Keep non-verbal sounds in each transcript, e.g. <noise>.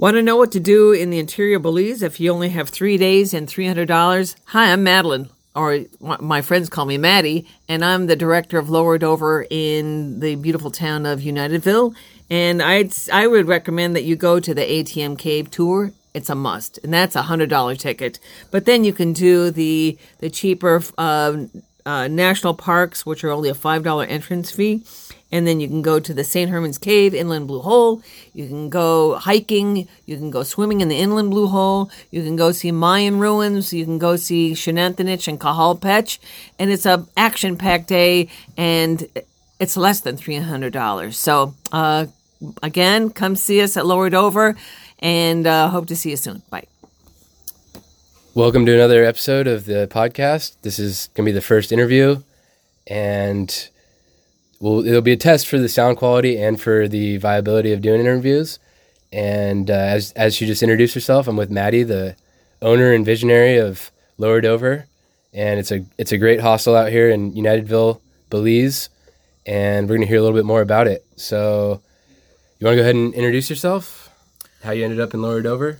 Want to know what to do in the interior Belize if you only have three days and $300? Hi, I'm Madeline, or my friends call me Maddie, and I'm the director of Lower Dover in the beautiful town of Unitedville. And I'd, I would recommend that you go to the ATM Cave tour. It's a must, and that's a hundred dollar ticket. But then you can do the the cheaper uh, uh, national parks, which are only a five dollar entrance fee and then you can go to the St. Herman's Cave, Inland Blue Hole. You can go hiking. You can go swimming in the Inland Blue Hole. You can go see Mayan ruins. You can go see Xunantunich and Cahal Pech. And it's a action-packed day, and it's less than $300. So, uh, again, come see us at Lower Dover, and uh, hope to see you soon. Bye. Welcome to another episode of the podcast. This is going to be the first interview, and well, it'll be a test for the sound quality and for the viability of doing interviews. And uh, as as she just introduced herself, I'm with Maddie, the owner and visionary of Lower Dover, and it's a it's a great hostel out here in Unitedville, Belize, and we're gonna hear a little bit more about it. So, you want to go ahead and introduce yourself? How you ended up in Lower Dover?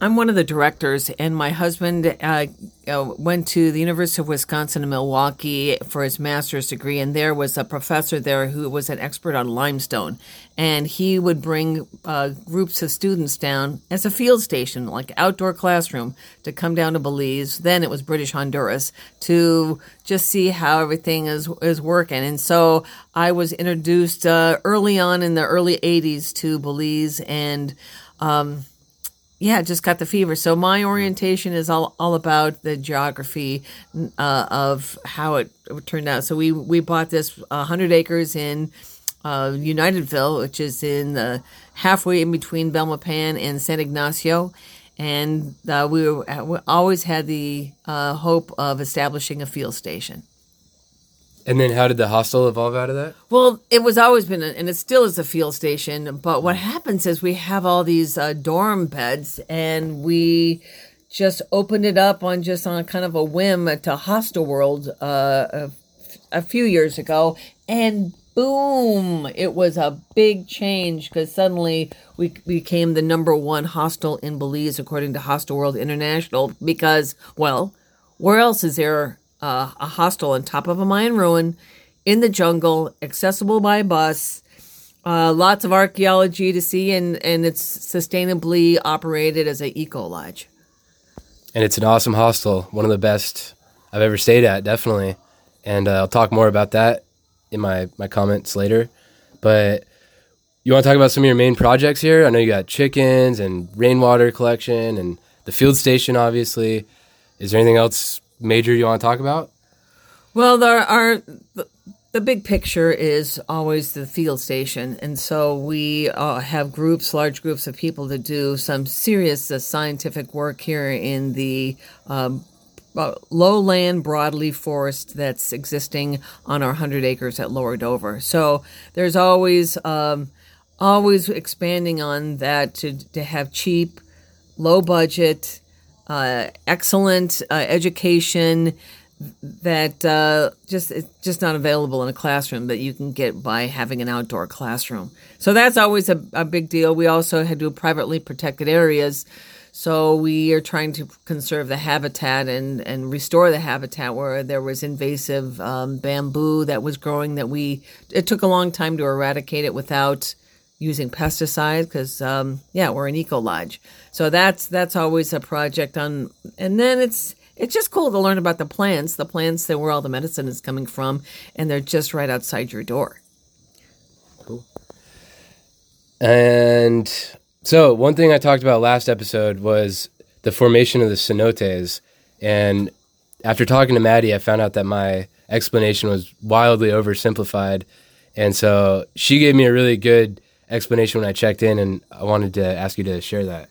I'm one of the directors, and my husband uh, uh, went to the University of Wisconsin in Milwaukee for his master's degree, and there was a professor there who was an expert on limestone, and he would bring uh, groups of students down as a field station, like outdoor classroom, to come down to Belize. Then it was British Honduras to just see how everything is is working, and so I was introduced uh, early on in the early '80s to Belize and. Um, yeah, just got the fever. So my orientation is all, all about the geography uh, of how it, turned out. So we we bought this 100 acres in uh, Unitedville, which is in the halfway in between Belmopan and San Ignacio, and uh, we, were, we always had the uh, hope of establishing a field station. And then how did the hostel evolve out of that? Well, it was always been, a, and it still is a field station. But what happens is we have all these uh, dorm beds, and we just opened it up on just on kind of a whim to Hostel World uh, a, a few years ago, and boom, it was a big change because suddenly we became the number one hostel in Belize according to Hostel World International. Because, well, where else is there uh, a hostel on top of a Mayan ruin in the jungle, accessible by bus. Uh, lots of archaeology to see, and, and it's sustainably operated as an eco lodge. And it's an awesome hostel, one of the best I've ever stayed at, definitely. And uh, I'll talk more about that in my, my comments later. But you want to talk about some of your main projects here? I know you got chickens and rainwater collection and the field station, obviously. Is there anything else major you want to talk about? Well, there are the, the big picture is always the field station, and so we uh, have groups, large groups of people to do some serious uh, scientific work here in the. Um, uh, lowland broadleaf forest that's existing on our 100 acres at Lower Dover. So there's always um, always expanding on that to, to have cheap, low budget, uh, excellent uh, education that uh, just it's just not available in a classroom that you can get by having an outdoor classroom. So that's always a, a big deal. We also had to do privately protected areas. So we are trying to conserve the habitat and, and restore the habitat where there was invasive um, bamboo that was growing that we it took a long time to eradicate it without using pesticides because um, yeah we're an eco lodge. So that's that's always a project on and then it's it's just cool to learn about the plants the plants that where all the medicine is coming from and they're just right outside your door. Cool. And so one thing i talked about last episode was the formation of the cenotes and after talking to maddie i found out that my explanation was wildly oversimplified and so she gave me a really good explanation when I checked in, and I wanted to ask you to share that.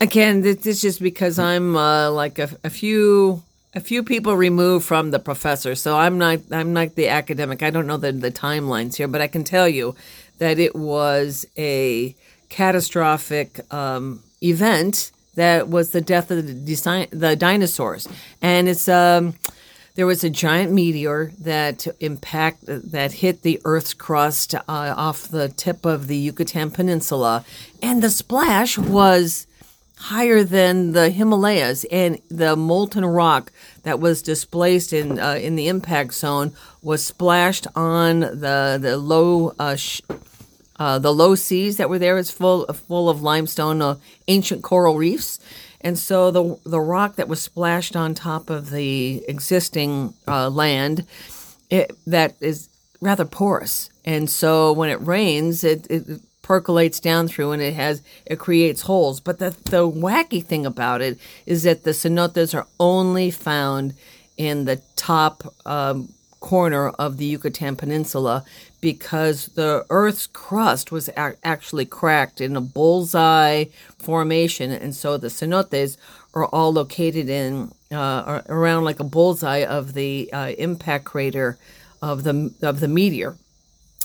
Again, this is just because I'm uh, like a, a, few a few people removed from the professor, so I'm not I'm not the academic. I don't know the the timelines here, but I can tell you that it was a catastrophic um, event that was the death of the, the dinosaurs, and it's um, there was a giant meteor that impact that hit the Earth's crust uh, off the tip of the Yucatan Peninsula, and the splash was higher than the Himalayas, and the molten rock that was displaced in uh, in the impact zone was splashed on the the low. Uh, sh- uh, the low seas that were there is full full of limestone, uh, ancient coral reefs, and so the the rock that was splashed on top of the existing uh, land, it, that is rather porous, and so when it rains, it, it percolates down through and it has it creates holes. But the the wacky thing about it is that the cenotes are only found in the top um, corner of the Yucatan Peninsula because the Earth's crust was a- actually cracked in a bullseye formation, and so the cenotes are all located in uh, around like a bullseye of the uh, impact crater of the of the meteor,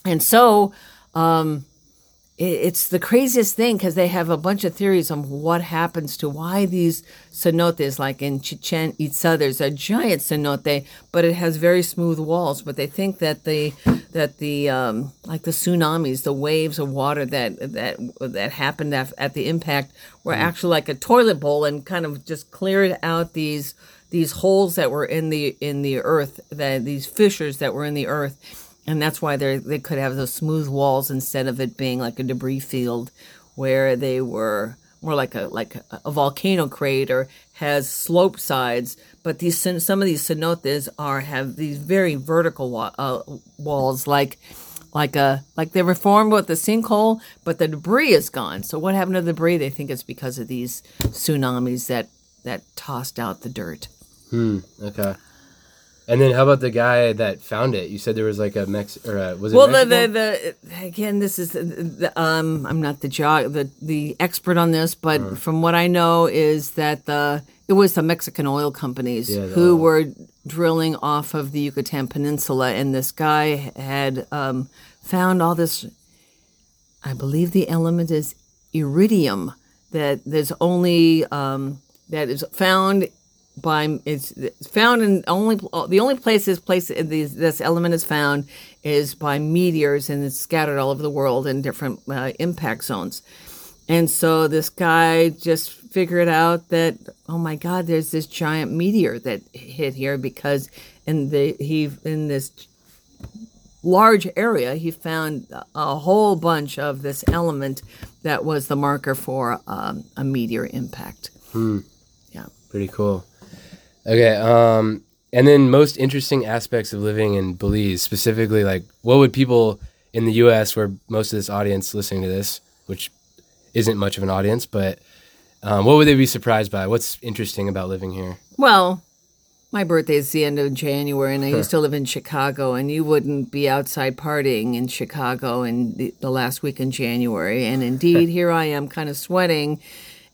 and so. Um, it's the craziest thing because they have a bunch of theories on what happens to why these cenotes, like in Chichen Itza, there's a giant cenote, but it has very smooth walls. But they think that the that the um, like the tsunamis, the waves of water that that that happened at, at the impact, were mm. actually like a toilet bowl and kind of just cleared out these these holes that were in the in the earth, that these fissures that were in the earth and that's why they they could have those smooth walls instead of it being like a debris field where they were more like a like a, volcano crater has slope sides. But these some of these cenotes are have these very vertical wa- uh, walls like like a like they were formed with the sinkhole but the debris is gone. So what happened to the debris? They think it's because of these tsunamis that that tossed out the dirt. Hmm okay and then how about the guy that found it? You said there was like a Mex or a, was it well the, the the again this is the, um I'm not the jog the the expert on this, but uh from what I know is that the it was the Mexican oil companies yeah, who oil. were drilling off of the Yucatan Peninsula, and this guy had um, found all this. I believe the element is iridium that there's only um, that is found by it's found in only the only place this place this, this element is found is by meteors and it's scattered all over the world in different uh, impact zones. And so this guy just figured out that oh my god there's this giant meteor that hit here because in the he in this large area he found a whole bunch of this element that was the marker for um, a meteor impact. Hmm. yeah. Pretty cool Okay. Um, and then most interesting aspects of living in Belize, specifically, like what would people in the U.S., where most of this audience listening to this, which isn't much of an audience, but um, what would they be surprised by? What's interesting about living here? Well, my birthday is the end of January, and I used to live in Chicago, and you wouldn't be outside partying in Chicago in the, the last week in January. And indeed, here I am, kind of sweating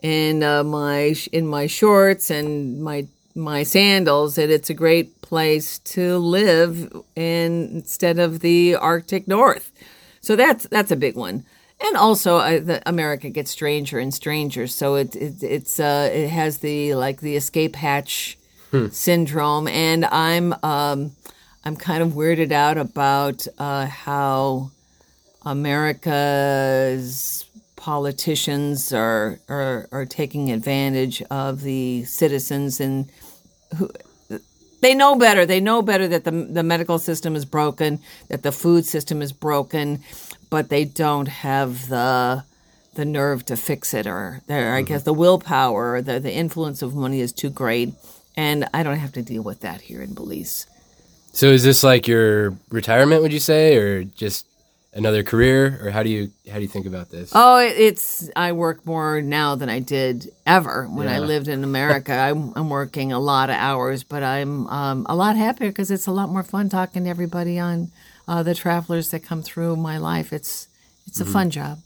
in uh, my in my shorts and my my sandals that it's a great place to live in instead of the Arctic North. So that's that's a big one. And also, uh, the, America gets stranger and stranger. So it, it it's uh, it has the like the escape hatch hmm. syndrome, and I'm um, I'm kind of weirded out about uh, how America's politicians are, are are taking advantage of the citizens and who they know better. They know better that the the medical system is broken, that the food system is broken, but they don't have the the nerve to fix it, or mm-hmm. I guess the willpower, or the the influence of money is too great, and I don't have to deal with that here in Belize. So, is this like your retirement? Would you say, or just another career, or how do you how do you think about this? Oh, it's I work more now than I did ever when yeah. I lived in America. <laughs> I'm, I'm, working a lot of hours, but I'm um, a lot happier because it's a lot more fun talking to everybody on uh, the travelers that come through my life. It's it's a mm-hmm. fun job.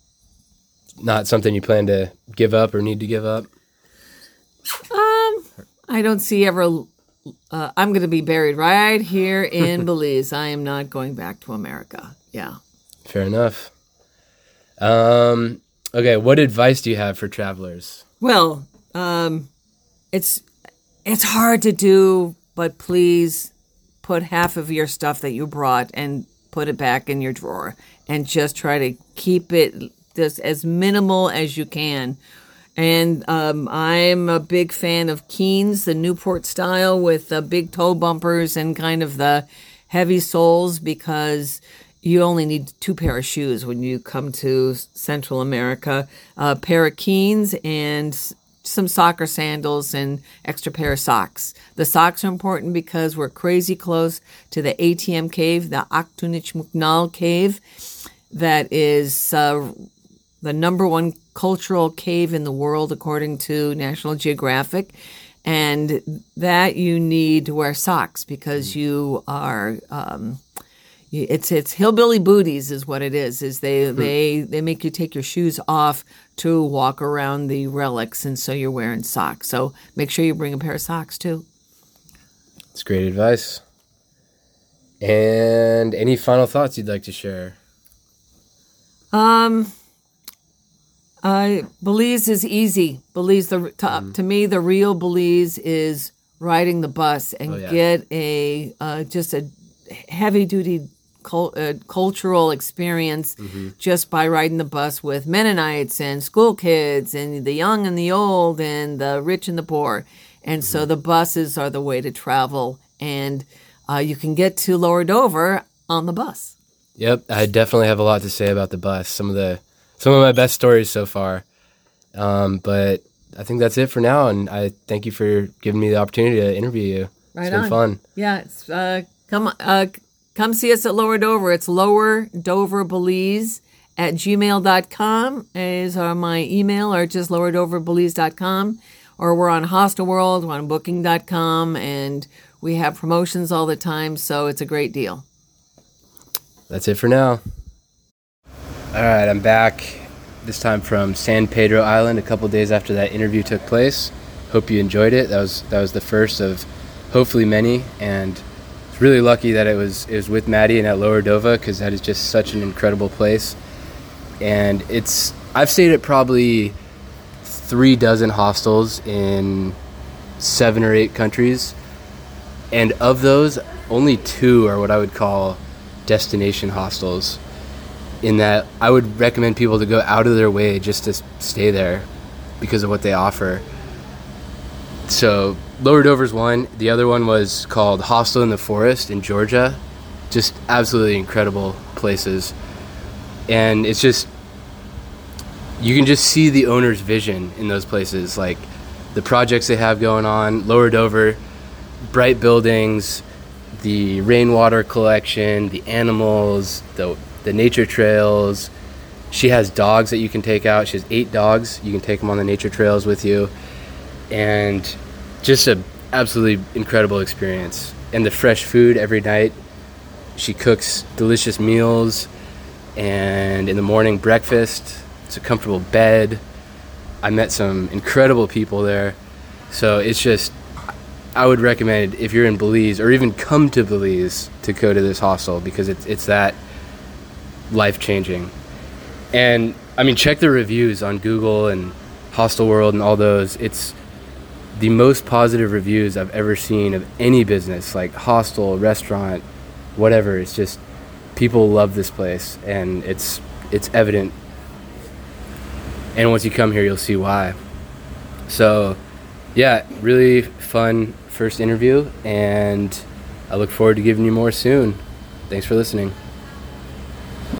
Not something you plan to give up or need to give up. Um, I don't see ever. Uh, I'm going to be buried right here in <laughs> Belize. I am not going back to America. Yeah. Fair enough. Um, okay, what advice do you have for travelers? Well, um, it's it's hard to do, but please put half of your stuff that you brought and put it back in your drawer and just try to keep it just as minimal as you can. And um, I'm a big fan of Keens, the Newport style with the big toe bumpers and kind of the heavy soles because you only need two pair of shoes when you come to Central America. A pair of Keens and some soccer sandals and extra pair of socks. The socks are important because we're crazy close to the ATM cave, the Aktunich Muknal cave, that is uh, the number one cultural cave in the world according to National Geographic. And that you need to wear socks because you are. Um, it's it's hillbilly booties is what it is. Is they hmm. they they make you take your shoes off to walk around the relics, and so you're wearing socks. So make sure you bring a pair of socks too. It's great advice. And any final thoughts you'd like to share? Um, uh, Belize is easy. Belize the to, mm. to me the real Belize is riding the bus and oh, yeah. get a uh, just a heavy duty uh, cultural experience mm-hmm. just by riding the bus with Mennonites and school kids and the young and the old and the rich and the poor. And mm-hmm. so the buses are the way to travel. And uh, you can get to Lower Dover on the bus. Yep, I definitely have a lot to say about the bus. Some of the some of my best stories so far. Um, but I think that's it for now, and I thank you for giving me the opportunity to interview you. Right it's been on. fun. Yeah, it's uh, come uh, come see us at Lower Dover. It's Lower Dover Belize at gmail.com is our, my email or just lowerdoverbelize.com or we're on Hostel World, we're on booking.com and we have promotions all the time, so it's a great deal. That's it for now. All right, I'm back this time from San Pedro Island a couple days after that interview took place. Hope you enjoyed it. That was that was the first of hopefully many and really lucky that it was it was with Maddie and at Lower Dover because that is just such an incredible place. And it's I've stayed at probably three dozen hostels in seven or eight countries, and of those, only two are what I would call destination hostels. In that, I would recommend people to go out of their way just to stay there because of what they offer. So Lower Dover's one. The other one was called Hostel in the Forest in Georgia. Just absolutely incredible places. And it's just, you can just see the owner's vision in those places. Like the projects they have going on, Lower Dover, bright buildings, the rainwater collection, the animals, the, the nature trails. She has dogs that you can take out. She has eight dogs. You can take them on the nature trails with you. And just a absolutely incredible experience. And the fresh food every night. She cooks delicious meals, and in the morning breakfast. It's a comfortable bed. I met some incredible people there, so it's just. I would recommend if you're in Belize or even come to Belize to go to this hostel because it's it's that life changing. And I mean, check the reviews on Google and Hostel World and all those. It's the most positive reviews I've ever seen of any business, like hostel, restaurant, whatever. It's just people love this place, and it's it's evident. And once you come here, you'll see why. So, yeah, really fun first interview, and I look forward to giving you more soon. Thanks for listening.